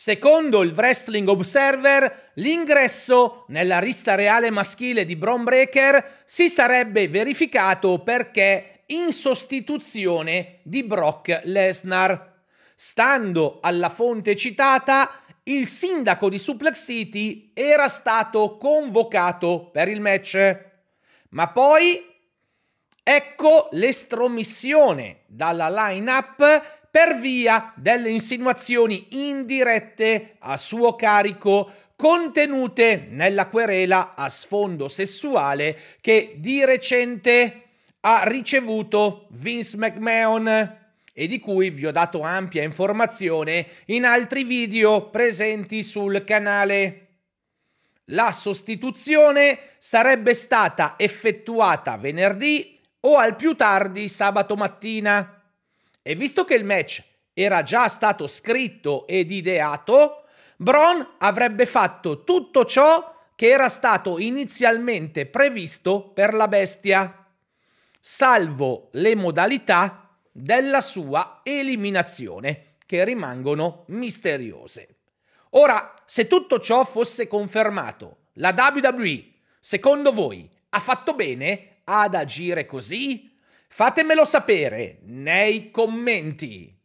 Secondo il Wrestling Observer, l'ingresso nella rista reale maschile di Braun Breaker si sarebbe verificato perché in sostituzione di Brock Lesnar. Stando alla fonte citata, il sindaco di Suplex City era stato convocato per il match. Ma poi ecco l'estromissione dalla line-up per via delle insinuazioni indirette a suo carico contenute nella querela a sfondo sessuale che di recente ha ricevuto Vince McMahon e di cui vi ho dato ampia informazione in altri video presenti sul canale. La sostituzione sarebbe stata effettuata venerdì o al più tardi sabato mattina. E visto che il match era già stato scritto ed ideato, Braun avrebbe fatto tutto ciò che era stato inizialmente previsto per la bestia, salvo le modalità della sua eliminazione, che rimangono misteriose. Ora, se tutto ciò fosse confermato, la WWE, secondo voi, ha fatto bene ad agire così? Fatemelo sapere nei commenti.